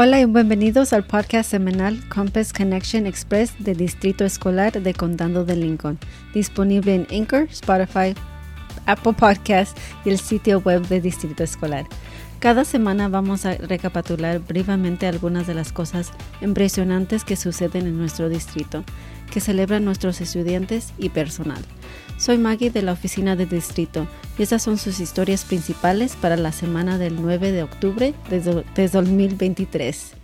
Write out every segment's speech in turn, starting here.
Hola y bienvenidos al podcast semanal Compass Connection Express del Distrito Escolar de Condado de Lincoln, disponible en Anchor, Spotify, Apple Podcasts y el sitio web del Distrito Escolar. Cada semana vamos a recapitular brevemente algunas de las cosas impresionantes que suceden en nuestro distrito, que celebran nuestros estudiantes y personal. Soy Maggie de la oficina de distrito y estas son sus historias principales para la semana del 9 de octubre de, 2023.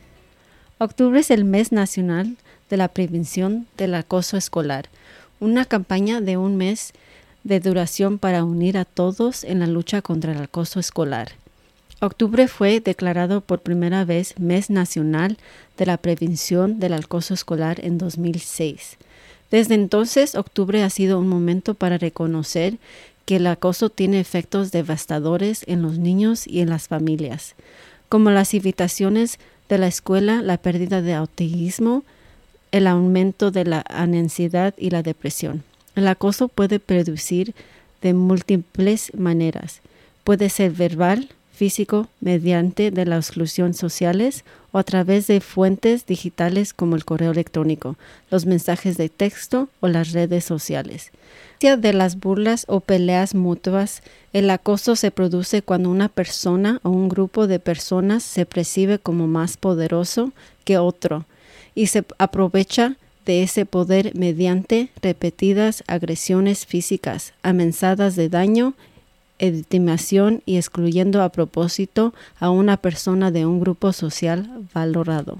Octubre es el mes nacional de la prevención del acoso escolar, una campaña de un mes de duración para unir a todos en la lucha contra el acoso escolar. Octubre fue declarado por primera vez Mes Nacional de la Prevención del Acoso Escolar en 2006. Desde entonces, octubre ha sido un momento para reconocer que el acoso tiene efectos devastadores en los niños y en las familias, como las invitaciones de la escuela, la pérdida de autismo, el aumento de la ansiedad y la depresión. El acoso puede producir de múltiples maneras. Puede ser verbal, físico mediante de la exclusión sociales o a través de fuentes digitales como el correo electrónico, los mensajes de texto o las redes sociales. De las burlas o peleas mutuas, el acoso se produce cuando una persona o un grupo de personas se percibe como más poderoso que otro y se aprovecha de ese poder mediante repetidas agresiones físicas, amenazadas de daño estimación y excluyendo a propósito a una persona de un grupo social valorado.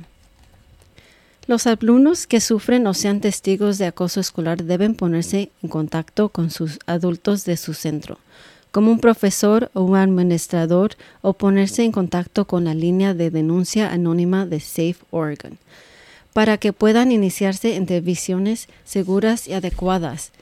Los alumnos que sufren o sean testigos de acoso escolar deben ponerse en contacto con sus adultos de su centro, como un profesor o un administrador, o ponerse en contacto con la línea de denuncia anónima de Safe Oregon, para que puedan iniciarse intervenciones seguras y adecuadas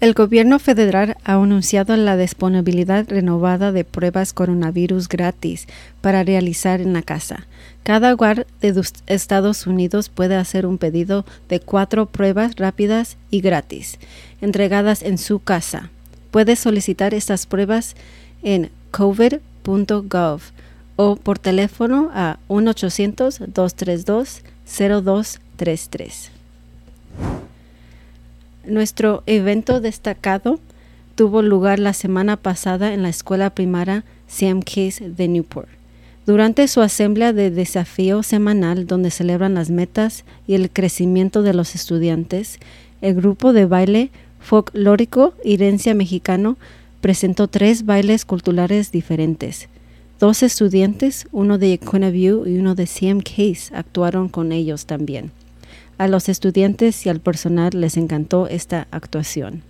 el gobierno federal ha anunciado la disponibilidad renovada de pruebas coronavirus gratis para realizar en la casa. Cada hogar de Estados Unidos puede hacer un pedido de cuatro pruebas rápidas y gratis, entregadas en su casa. Puede solicitar estas pruebas en covid.gov o por teléfono a 1-800-232-0233. Nuestro evento destacado tuvo lugar la semana pasada en la escuela primaria Sam Case de Newport. Durante su asamblea de desafío semanal donde celebran las metas y el crecimiento de los estudiantes, el grupo de baile folclórico Herencia Mexicano presentó tres bailes culturales diferentes. Dos estudiantes, uno de View y uno de CM Case, actuaron con ellos también. A los estudiantes y al personal les encantó esta actuación.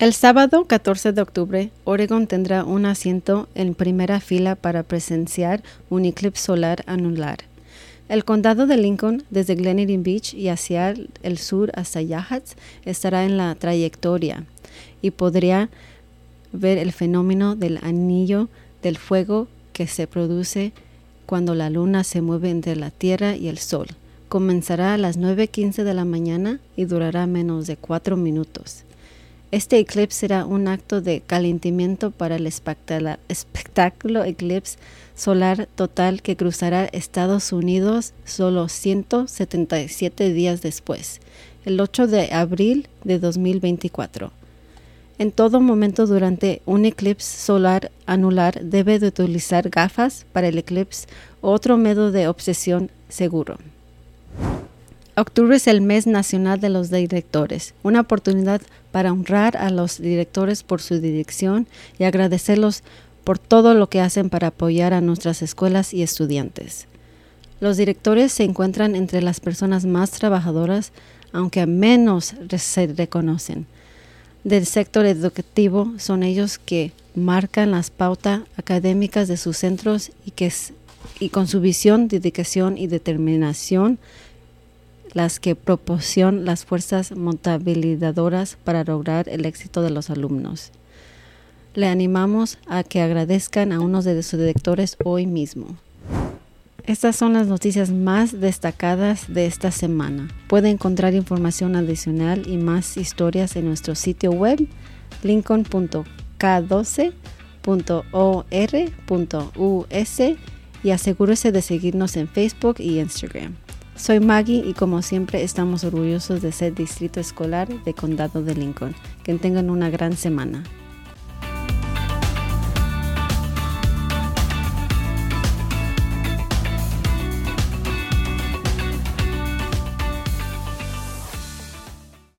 El sábado 14 de octubre, Oregon tendrá un asiento en primera fila para presenciar un eclipse solar anular. El condado de Lincoln, desde Glenarm Beach y hacia el sur hasta Yahats, estará en la trayectoria y podría ver el fenómeno del anillo del fuego que se produce cuando la luna se mueve entre la Tierra y el Sol. Comenzará a las 9.15 de la mañana y durará menos de cuatro minutos. Este eclipse será un acto de calentamiento para el espectáculo eclipse solar total que cruzará Estados Unidos solo 177 días después, el 8 de abril de 2024. En todo momento durante un eclipse solar anular debe de utilizar gafas para el eclipse otro método de obsesión seguro. Octubre es el mes nacional de los directores, una oportunidad para honrar a los directores por su dirección y agradecerlos por todo lo que hacen para apoyar a nuestras escuelas y estudiantes. Los directores se encuentran entre las personas más trabajadoras, aunque menos se reconocen. Del sector educativo son ellos que marcan las pautas académicas de sus centros y que y con su visión, dedicación y determinación las que proporcionan las fuerzas montabilizadoras para lograr el éxito de los alumnos. Le animamos a que agradezcan a uno de sus directores hoy mismo. Estas son las noticias más destacadas de esta semana. Puede encontrar información adicional y más historias en nuestro sitio web lincoln.k12.or.us y asegúrese de seguirnos en Facebook y Instagram. Soy Maggie y como siempre estamos orgullosos de ser Distrito Escolar de Condado de Lincoln. Que tengan una gran semana.